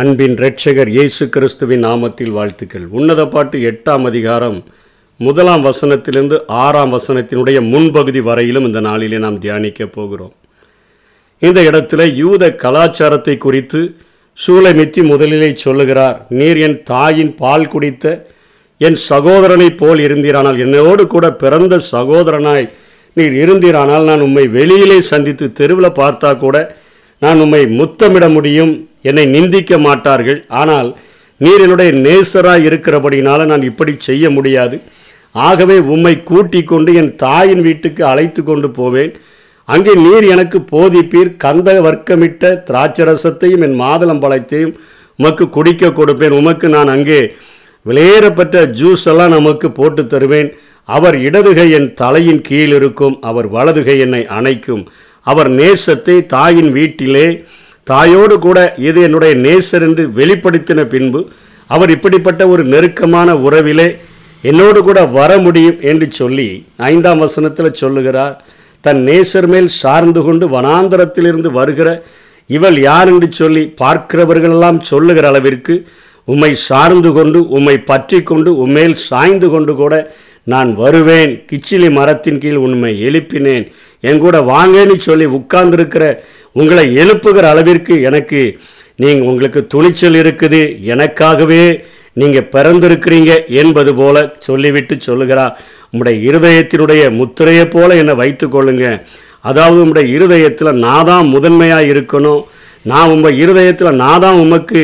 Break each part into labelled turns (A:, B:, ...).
A: அன்பின் இரட்சகர் இயேசு கிறிஸ்துவின் நாமத்தில் வாழ்த்துக்கள். உன்னத பாட்டு எட்டாம் அதிகாரம் முதலாம் வசனத்திலிருந்து ஆறாம் வசனத்தினுடைய முன்பகுதி வரையிலும் இந்த நாளிலே நாம் தியானிக்கப் போகிறோம். இந்த இடத்துல யூத கலாச்சாரத்தை குறித்து சூலமித்தி முதலிலே சொல்லுகிறார். நீர் என் தாயின் பால் குடித்த என் சகோதரனைப் போல் இருந்தீரானால் என்னோடு கூட பிறந்த சகோதரனாய் நீர் இருந்தீரானால் நான் உம்மை வெளியிலே சந்தித்து தெருவில் பார்த்தா கூட நான் உம்மை முத்தமிட முடியும். என்னை நிந்திக்க மாட்டார்கள். ஆனால் நீர் என்னுடைய நேசராக இருக்கிறபடினால நான் இப்படி செய்ய முடியாது. ஆகவே உம்மை கூட்டிக் கொண்டு என் தாயின் வீட்டுக்கு அழைத்து கொண்டு போவேன். அங்கே நீர் எனக்கு போதிப்பீர். கந்த வர்க்கமிட்ட திராட்சரசத்தையும் என் மாதுளம்பழத்தையும் உமக்கு குடிக்க கொடுப்பேன். உமக்கு நான் அங்கே விளையேறப்பட்ட ஜூஸ் எல்லாம் நமக்கு போட்டு தருவேன். அவர் இடதுகை என் தலையின் கீழ் இருக்கும் அவர் வலதுகை என்னை அணைக்கும். அவர் நேசத்தை தாயின் வீட்டிலே தாயோடு கூட இது என்னுடைய நேசர் என்று வெளிப்படுத்தின பின்பு அவர் இப்படிப்பட்ட ஒரு நெருக்கமான உறவிலே என்னோடு கூட வர முடியும் என்று சொல்லி ஐந்தாம் வசனத்தில் சொல்லுகிறார் தன் நேசர் மேல் சார்ந்து கொண்டு வனாந்தரத்திலிருந்து வருகிற இவள் யார்? என்று சொல்லி பார்க்கிறவர்களெல்லாம் சொல்லுகிற அளவிற்கு உம்மை சார்ந்து கொண்டு உம்மை பற்றி கொண்டு உம்மேல் சாய்ந்து கொண்டு கூட நான் வருவேன். கிச்சிலி மரத்தின் கீழ் உண்மை எழுப்பினேன். என் கூட வாங்கன்னு சொல்லி உட்கார்ந்துருக்கிற உங்களை எழுப்புகிற அளவிற்கு எனக்கு நீங்கள் உங்களுக்கு துணிச்சல் இருக்குது. எனக்காகவே நீங்கள் பிறந்திருக்கிறீங்க என்பது போல சொல்லிவிட்டு சொல்லுகிறார் உங்களுடைய இருதயத்தினுடைய முத்திரையை போல என்னை வைத்து கொள்ளுங்க. அதாவது உங்களுடைய இருதயத்தில் நான் தான் முதன்மையாக இருக்கணும். நான் உங்கள் இருதயத்தில் நான் தான் உமக்கு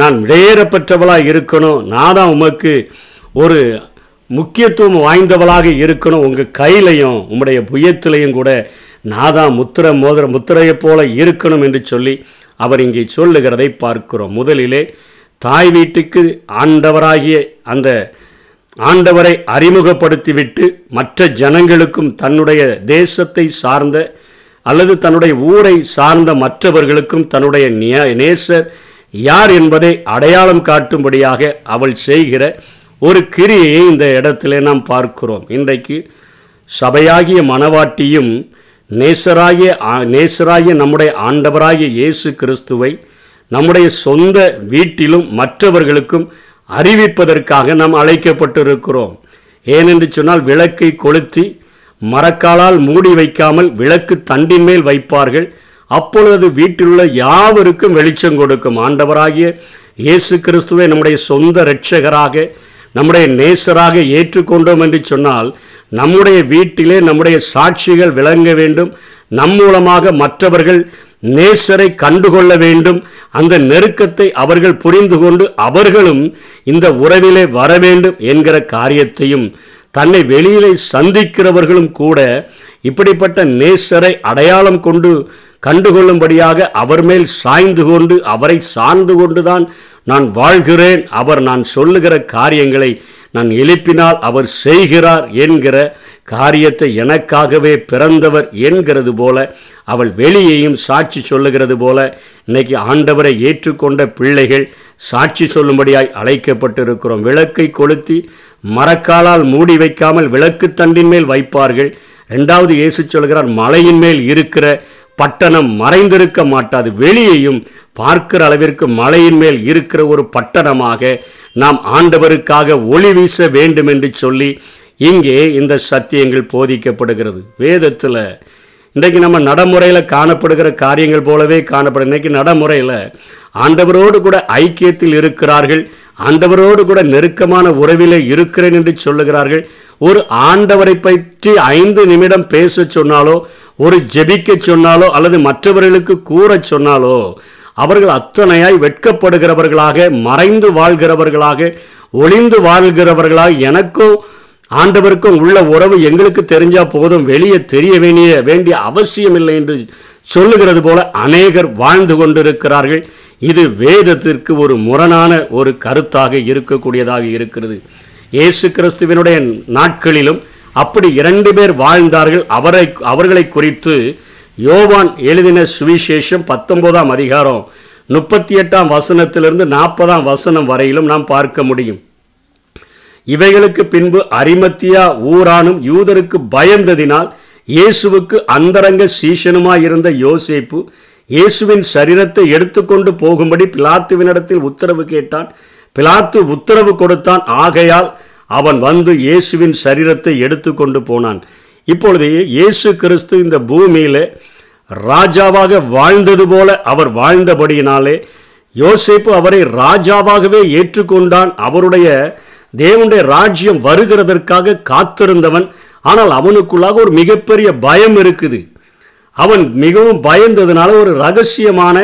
A: நான் விடையேறப்பட்டவளாக இருக்கணும். நான் தான் உமக்கு ஒரு முக்கியத்துவம் வாய்ந்தவளாக இருக்கணும். உங்கள் கையிலையும் உங்களுடைய புயத்திலையும் கூட நான் தான் முத்திர மோதிர முத்திரையைப் போல இருக்கணும் என்று சொல்லி அவர் இங்கே சொல்லுகிறதை பார்க்கிறோம். முதலிலே தாய் வீட்டுக்கு ஆண்டவராகிய அந்த ஆண்டவரை அறிமுகப்படுத்திவிட்டு மற்ற ஜனங்களுக்கும் தன்னுடைய தேசத்தை சார்ந்த அல்லது தன்னுடைய ஊரை சார்ந்த மற்றவர்களுக்கும் தன்னுடைய நேசர் யார் என்பதை அடையாளம் காட்டும்படியாக அவள் செய்கிற ஒரு கிரியை இந்த இடத்திலே நாம் பார்க்கிறோம். இன்றைக்கு சபையாகிய மணவாட்டியும் நேசராகிய நேசராகிய நம்முடைய ஆண்டவராகிய இயேசு கிறிஸ்துவை நம்முடைய சொந்த வீட்டிலும் மற்றவர்களுக்கும் அறிவிப்பதற்காக நாம் அழைக்கப்பட்டிருக்கிறோம். ஏனென்று சொன்னால் விளக்கை கொளுத்தி மரக்காலால் மூடி வைக்காமல் விளக்கு தண்டின் மேல் வைப்பார்கள். அப்பொழுது வீட்டிலுள்ள யாவருக்கும் வெளிச்சம் கொடுக்கும். ஆண்டவராகிய இயேசு கிறிஸ்துவை நம்முடைய சொந்த இரட்சகராக நம்முடைய நேசராக ஏற்றுக்கொண்டோம் என்று சொன்னால் நம்முடைய வீட்டிலே நம்முடைய சாட்சிகள் விளங்க வேண்டும். நம் மூலமாக மற்றவர்கள் நேசரை கண்டுகொள்ள வேண்டும். அந்த நெருக்கத்தை அவர்கள் புரிந்து கொண்டு அவர்களும் இந்த உறவிலே வர வேண்டும் என்கிற காரியத்தையும் தன்னை வெளியிலே சந்திக்கிறவர்களும் கூட இப்படிப்பட்ட நேசரை அடையாளம் கொண்டு கண்டுகொள்ளும்படியாக அவர் மேல் சாய்ந்து கொண்டு அவரை சார்ந்து கொண்டுதான் நான் வாழ்கிறேன். அவர் நான் சொல்லுகிற காரியங்களை நான் எழுப்பினால் அவர் செய்கிறார் என்கிற காரியத்தை எனக்காகவே பிறந்தவர் என்கிறது போல அவள் வெளியையும் சாட்சி சொல்லுகிறது போல இன்னைக்கு ஆண்டவரை ஏற்றுக்கொண்ட பிள்ளைகள் சாட்சி சொல்லும்படியாய் அழைக்கப்பட்டிருக்கிறோம். விளக்கை கொளுத்தி மரக்காலால் மூடி வைக்காமல் விளக்கு தண்டின் மேல் வைப்பார்கள். ரெண்டாவது இயேசு சொல்கிறார் மலையின் மேல் இருக்கிற பட்டணம் மறைந்திருக்க மாட்டாது. வெளியையும் பார்க்கிற அளவிற்கு மலையின் மேல் இருக்கிற ஒரு பட்டணமாக நாம் ஆண்டவருக்காக ஒளி வீச வேண்டும் என்று சொல்லி இங்கே இந்த சத்தியங்கள் போதிக்கப்படுகிறது. வேதத்தில் இன்றைக்கு நம்ம நடைமுறையில் காணப்படுகிற காரியங்கள் போலவே காணப்படும். இன்றைக்கு நடைமுறையில் ஆண்டவரோடு கூட ஐக்கியத்தில் இருக்கிறார்கள். ஆண்டவரோடு கூட நெருக்கமான உறவிலே இருக்கிறேன் என்று சொல்லுகிறார்கள். ஒரு ஆண்டவரை பற்றி ஐந்து நிமிடம் பேச சொன்னாலோ ஒரு ஜெபிக்க சொன்னாலோ அல்லது மற்றவர்களுக்கு கூறச் சொன்னாலோ அவர்கள் அத்தனையாய் வெட்கப்படுகிறவர்களாக மறைந்து வாழ்கிறவர்களாக ஒளிந்து வாழ்கிறவர்களாக எனக்கும் ஆண்டவருக்கும் உள்ள உறவு எங்களுக்கு தெரிஞ்சா போதும் வெளியே தெரிய வேண்டிய வேண்டிய அவசியம் இல்லை என்று சொல்லுகிறது போல அநேகர் வாழ்ந்து கொண்டிருக்கிறார்கள். இது வேதத்திற்கு ஒரு முரணான ஒரு கருத்தாக இருக்கக்கூடியதாக இருக்கிறது. இயேசு கிறிஸ்துவினுடைய நாட்களிலும் அப்படி இரண்டு பேர் வாழ்ந்தார்கள். அவரை அவர்களை குறித்து யோவான் எழுதின சுவிசேஷம் பத்தொன்பதாம் அதிகாரம் முப்பத்தி எட்டாம் வசனத்திலிருந்து நாற்பதாம் வசனம் வரையிலும் நாம் பார்க்க முடியும். இவைகளுக்கு பின்பு அரிமத்தியா ஊரானும் யூதருக்கு பயந்ததினால் இயேசுவுக்கு அந்தரங்க சீஷனுமாயிருந்த யோசேப்பு இயேசுவின் சரீரத்தை எடுத்துக்கொண்டு போகும்படி பிலாத்துவினிடத்தில் உத்தரவு கேட்டான். பிலாத்து உத்தரவு கொடுத்தான். ஆகையால் அவன் வந்து இயேசுவின் சரீரத்தை எடுத்துக்கொண்டு போனான். இப்பொழுது இயேசு கிறிஸ்து இந்த பூமியில் ராஜாவாக வாழ்ந்தது போல அவர் வாழ்ந்தபடியினாலே யோசேப்பு அவரை ராஜாவாகவே ஏற்றுக்கொண்டான். அவருடைய தேவனுடைய ராஜ்யம் வருகிறதற்காக காத்திருந்தவன். ஆனால் அவனுக்குள்ளாக ஒரு மிகப்பெரிய பயம் இருக்குது. அவன் மிகவும் பயந்ததுனால ஒரு ரகசியமான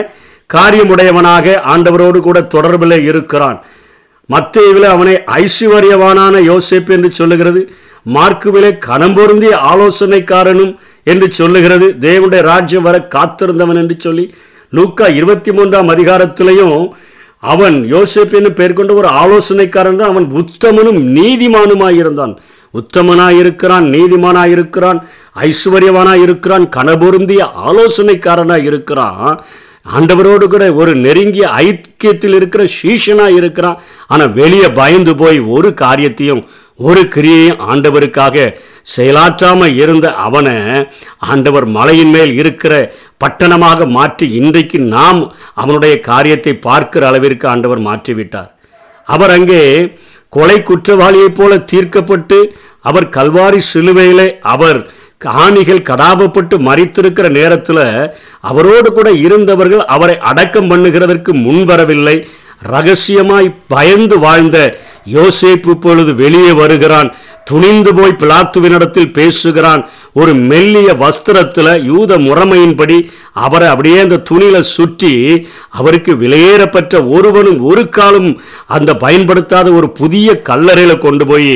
A: காரியமுடையவனாக ஆண்டவரோடு கூட தொடர்பில் இருக்கிறான். மத்தேயுவில் அவனை ஐஸ்வர்யவானான யோசிப்பு என்று சொல்லுகிறது. மார்க்குவிலே கணம்பொருந்திய ஆலோசனைக்காரனும் என்று சொல்லுகிறது. தேவனுடைய ராஜ்யம் வர காத்திருந்தவன் என்று சொல்லி லூக்கா இருபத்தி மூன்றாம் அதிகாரத்திலையும் அவன் யோசிப்பு என்று பெயர் கொண்ட ஒரு ஆலோசனைக்காரன் தான். அவன் உத்தமனும் நீதிமானுமாயிருந்தான். உத்தமனாயிருக்கிறான் நீதிமானாயிருக்கிறான் ஐஸ்வர்யவானாயிருக்கிறான் கனபொருந்திய ஆலோசனைக்காரனாக இருக்கிறான் ஆண்டவரோடு கூட ஒரு நெருங்கிய ஐக்கியத்தில் இருக்கிற சீஷனாக இருக்கிறான் ஆனால் வெளியே பயந்து போய் ஒரு காரியத்தையும் ஒரு கிரியையும் ஆண்டவருக்காக செயலாற்றாமல் இருந்த அவனை ஆண்டவர் மலையின் மேல் இருக்கிற பட்டணமாக மாற்றி இன்றைக்கு நாம் அவனுடைய காரியத்தை பார்க்கிற அளவிற்கு ஆண்டவர் மாற்றிவிட்டார். அவர் அங்கே கொலை குற்றவாளியைப் போல தீர்க்கப்பட்டு அவர் கல்வாரி சிலுவையிலே அவர் ஆணிகள் கடாவப்பட்டு மறித்திருக்கிற நேரத்தில் அவரோடு கூட இருந்தவர்கள் அவரை அடக்கம் பண்ணுகிறதற்கு முன்வரவில்லை. ரகசியமாய் பயந்து வாழ்ந்த யோசேப்பு இப்பொழுது வெளியே வருகிறான். துணிந்து போய் பிளாத்துவினிடத்தில் பேசுகிறான். ஒரு மெல்லிய வஸ்திரத்தில் யூத முறைமையின்படி அவரை அப்படியே அந்த துணியில சுற்றி அவருக்கு விலையேறப்பட்ட ஒருவனும் ஒரு காலம் அந்த பயன்படுத்தாத ஒரு புதிய கல்லறையில் கொண்டு போய்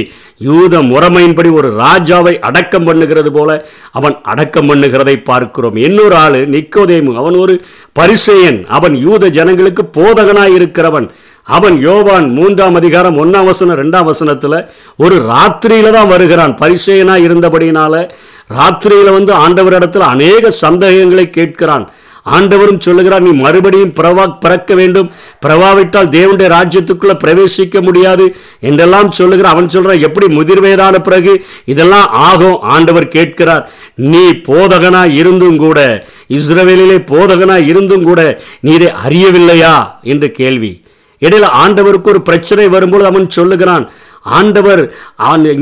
A: யூத முறைமையின்படி ஒரு ராஜாவை அடக்கம் பண்ணுகிறது போல அவன் அடக்கம் பண்ணுகிறதை பார்க்கிறோம். இன்னொரு ஆள் நிக்கோதேமு. அவன் ஒரு பரிசெயன். அவன் யூத ஜனங்களுக்கு போதகனாய் இருக்கிறவன். அவன் யோவான் மூன்றாம் அதிகாரம் ஒன்னாம் வசனம் ரெண்டாம் வசனத்தில் ஒரு ராத்திரியில தான் வருகிறான். பரிசேயனா இருந்தபடினால ராத்திரியில வந்து ஆண்டவரிடத்துல அநேக சந்தேகங்களை கேட்கிறான். ஆண்டவரும் சொல்லுகிறார் நீ மறுபடியும் பிரவா பிறக்க வேண்டும். பிரவாவிட்டால் தேவனுடைய ராஜ்யத்துக்குள்ள பிரவேசிக்க முடியாது. என்றெல்லாம் சொல்லுகிற அவன் சொல்றான் எப்படி முதிர்வயதான பிறகு இதெல்லாம் ஆகும்? ஆண்டவர் கேட்கிறார் நீ போதகனா இருந்தும் கூட இஸ்ரவேலிலே போதகனா இருந்தும் கூட நீ இதை அறியவில்லையா? என்று கேள்வி. இடையில ஆண்டவருக்கு ஒரு பிரச்சனை வரும்போது அவன் சொல்லுகிறான் ஆண்டவர்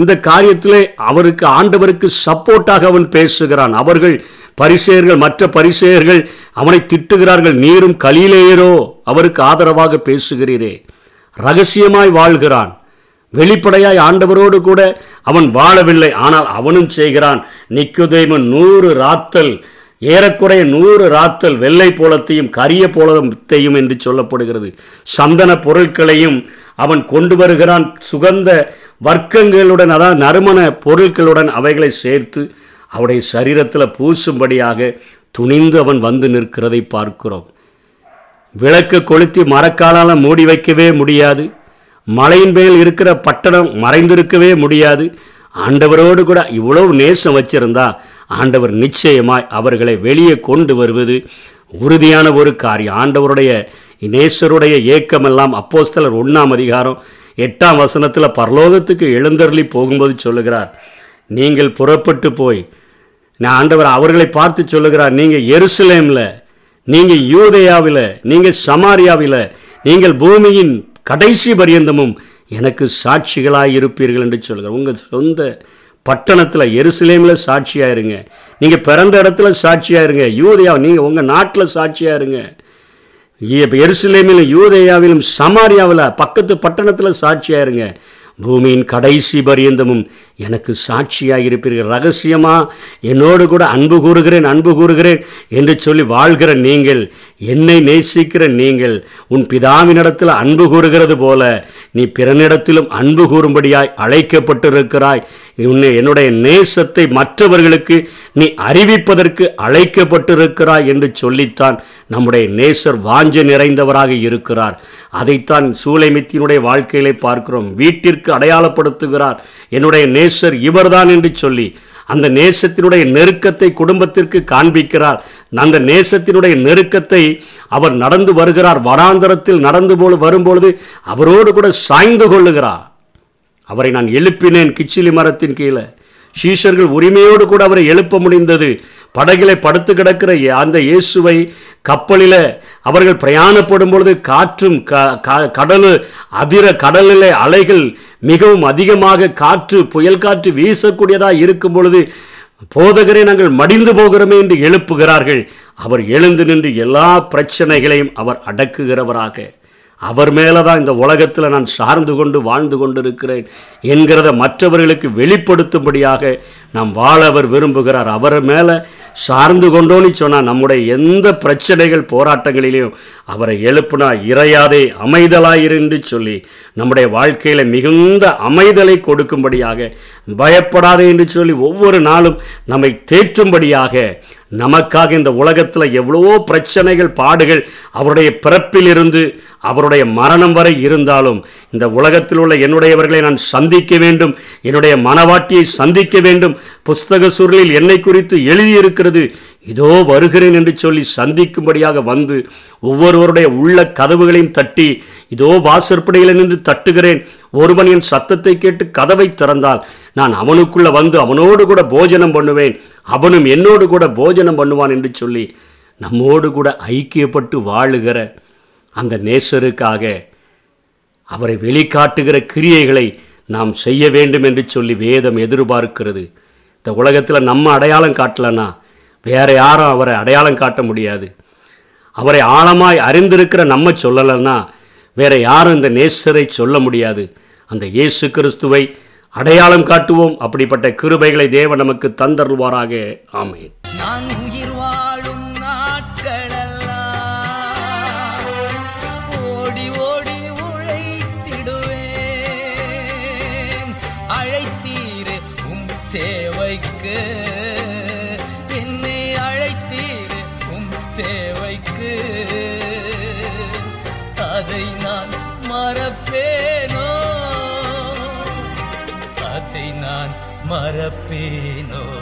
A: இந்த காரியத்திலே அவருக்கு ஆண்டவருக்கு சப்போர்ட்டாக அவன் பேசுகிறான். அவர்கள் பரிசேயர்கள் மற்ற பரிசேயர்கள் அவனை திட்டுகிறார்கள். நீரும் கலிலேயரோ அவருக்கு ஆதரவாக பேசுகிறீரே. ரகசியமாய் வாழ்கிறான். வெளிப்படையாய் ஆண்டவரோடு கூட அவன் வாழவில்லை. ஆனால் அவனும் செய்கிறான். நிக்குதேமன் நூறு ராத்தல் ஏறக்குறைய நூறு ராத்தல் வெள்ளை போலத்தையும் கரிய போலத்தையும் என்று சொல்லப்படுகிறது. சந்தன பொருட்களையும் அவன் கொண்டு வருகிறான். சுகந்த வர்க்கங்களுடன் அதாவது நறுமண பொருட்களுடன் அவைகளை சேர்த்து அவருடைய சரீரத்தில் பூசும்படியாக துணிந்து அவன் வந்து நிற்கிறதை பார்க்கிறோம். விளக்கு கொளுத்தி மரக்காலால் மூடி வைக்கவே முடியாது. மலையின் மேல் இருக்கிற பட்டணம் மறைந்திருக்கவே முடியாது. ஆண்டவரோடு கூட இவ்வளவு நேசம் வச்சிருந்தா ஆண்டவர் நிச்சயமாய் அவர்களை வெளியே கொண்டு வருவது உறுதியான ஒரு காரியம். ஆண்டவருடைய நேசருடைய ஏக்கமெல்லாம் அப்போஸ்தலர் ஒன்றாம் அதிகாரம் எட்டாம் வசனத்தில் பரலோகத்துக்கு எழுந்தருளி போகும்போது சொல்லுகிறார் நீங்கள் புறப்பட்டு போய் நான் ஆண்டவர் அவர்களை பார்த்து சொல்லுகிறார் நீங்கள் எருசலேமில் நீங்கள் யூதேயாவில் நீங்கள் சமாரியாவில் நீங்கள் பூமியின் கடைசி பரியந்தமும் எனக்கு சாட்சிகளாக இருப்பீர்கள் என்று சொல்கிறார் உங்கள் சொந்த பட்டணத்தில் எருசலேமில் சாட்சியாக இருங்க. நீங்கள் பிறந்த இடத்துல சாட்சியாக இருங்க. யூதேயா நீங்கள் உங்கள் நாட்டில் சாட்சியாக இருங்க. எருசலேமிலும் யூதையாவிலும் சமாரியாவில் பக்கத்து பட்டணத்தில் சாட்சியாக இருங்க. பூமியின் கடைசி பரியந்தமும் எனக்கு சாட்சியாக இருப்பீர்கள். ரகசியமாக என்னோடு கூட அன்பு கூறுகிறேன் அன்பு கூறுகிறேன் என்று சொல்லி வாழ்கிற நீங்கள் என்னை நேசிக்கிற நீங்கள் உன் பிதாவினிடத்தில் அன்பு கூறுகிறது போல நீ பிறனிடத்திலும் அன்பு கூறும்படியாய் அழைக்கப்பட்டிருக்கிறாய் என்னுடைய நேசத்தை மற்றவர்களுக்கு நீ அறிவிப்பதற்கு அழைக்கப்பட்டிருக்கிறாய் என்று சொல்லித்தான் நம்முடைய நேசர் வாஞ்ச நிறைந்தவராக இருக்கிறார். அதைத்தான் சூளைமித்தினுடைய வாழ்க்கையிலே பார்க்கிறோம். வீட்டிற்கு அடையாளப்படுத்துகிறார். என்னுடைய நேசர் இவர்தான் என்று சொல்லி அந்த நேசத்தினுடைய நெருக்கத்தை குடும்பத்திற்கு காண்பிக்கிறார். அந்த நேசத்தினுடைய நெருக்கத்தை அவர் நடந்து வருகிறார். வராந்தரத்தில் நடந்து போல் வரும்பொழுது அவரோடு கூட சாய்ந்து கொள்ளுகிறார். அவரை நான் எழுப்பினேன் கிச்சிலி மரத்தின் கீழே. சீஷர்கள் உரிமையோடு கூட அவரை எழுப்ப முடிந்தது. படகிலே படுத்து கிடக்கிற அந்த இயேசுவை கப்பலில் அவர்கள் பிரயாணப்படும் பொழுது காற்றும் க- க- அதிர கடலிலே அலைகள் மிகவும் அதிகமாக காற்று புயல் காற்று வீசக்கூடியதாக இருக்கும் பொழுது போதகரை நாங்கள் மடிந்து போகிறோமே என்று எழுப்புகிறார்கள். அவர் எழுந்து நின்று எல்லா பிரச்சனைகளையும் அவர் அடக்குகிறவராக. அவர் மேலே தான் இந்த உலகத்தில் நான் சார்ந்து கொண்டு வாழ்ந்து கொண்டிருக்கிறேன் என்கிறத மற்றவர்களுக்கு வெளிப்படுத்தும்படியாக நாம் வாழ அவர் விரும்புகிறார். அவர் மேலே சார்ந்து கொண்டோன்னு சொன்னால் நம்முடைய எந்த பிரச்சனைகள் போராட்டங்களிலையும் அவரை எழுப்புனா இறையாதே அமைதலாயிருந்து சொல்லி நம்முடைய வாழ்க்கையில் மிகுந்த அமைதலை கொடுக்கும்படியாக பயப்படாதே என்று சொல்லி ஒவ்வொரு நாளும் நம்மை தேற்றும்படியாக நமக்காக இந்த உலகத்தில் எவ்வளவோ பிரச்சனைகள் பாடுகள் அவருடைய பிறப்பிலிருந்து அவருடைய மரணம் வரை இருந்தாலும் இந்த உலகத்தில் உள்ள என்னுடையவர்களை நான் சந்திக்க வேண்டும் என்னுடைய மனவாட்டியை சந்திக்க வேண்டும் புஸ்தக சுருளில் என்னை குறித்து எழுதியிருக்கிறது இதோ வருகிறேன் என்று சொல்லி சந்திக்கும்படியாக வந்து ஒவ்வொருவருடைய உள்ள கதவுகளையும் தட்டி இதோ வாசற்படியில் நின்று தட்டுகிறேன் ஒருவன் என் சத்தத்தை கேட்டு கதவை திறந்தால் நான் அவனுக்குள்ளே வந்து அவனோடு கூட போஜனம் பண்ணுவேன். அவனும் என்னோடு கூட போஜனம் பண்ணுவான் என்று சொல்லி நம்மோடு கூட ஐக்கியப்பட்டு வாழுகிற அந்த நேசருக்காக அவரை வெளிக்காட்டுகிற கிரியைகளை நாம் செய்ய வேண்டும் என்று சொல்லி வேதம் எதிர்பார்க்கிறது. இந்த உலகத்தில் நம்ம அடையாளம் காட்டலன்னா வேற யாரும் அவரை அடையாளம் காட்ட முடியாது. அவரை ஆழமாய் அறிந்திருக்கிற நம்ம சொல்லலைன்னா வேற யாரும் இந்த நேசரை சொல்ல முடியாது. அந்த இயேசு கிறிஸ்துவை அடையாளம் காட்டுவோம். அப்படிப்பட்ட கிருபைகளை தேவன் நமக்கு தந்தருவாராக ஆமென்.
B: நான் உயிர் வாழும் நாட்களெல்லாம் ஓடி ஓடி உழைத்திடுவேன். அழைத்தீரே உம் சேவைக்கு. Be.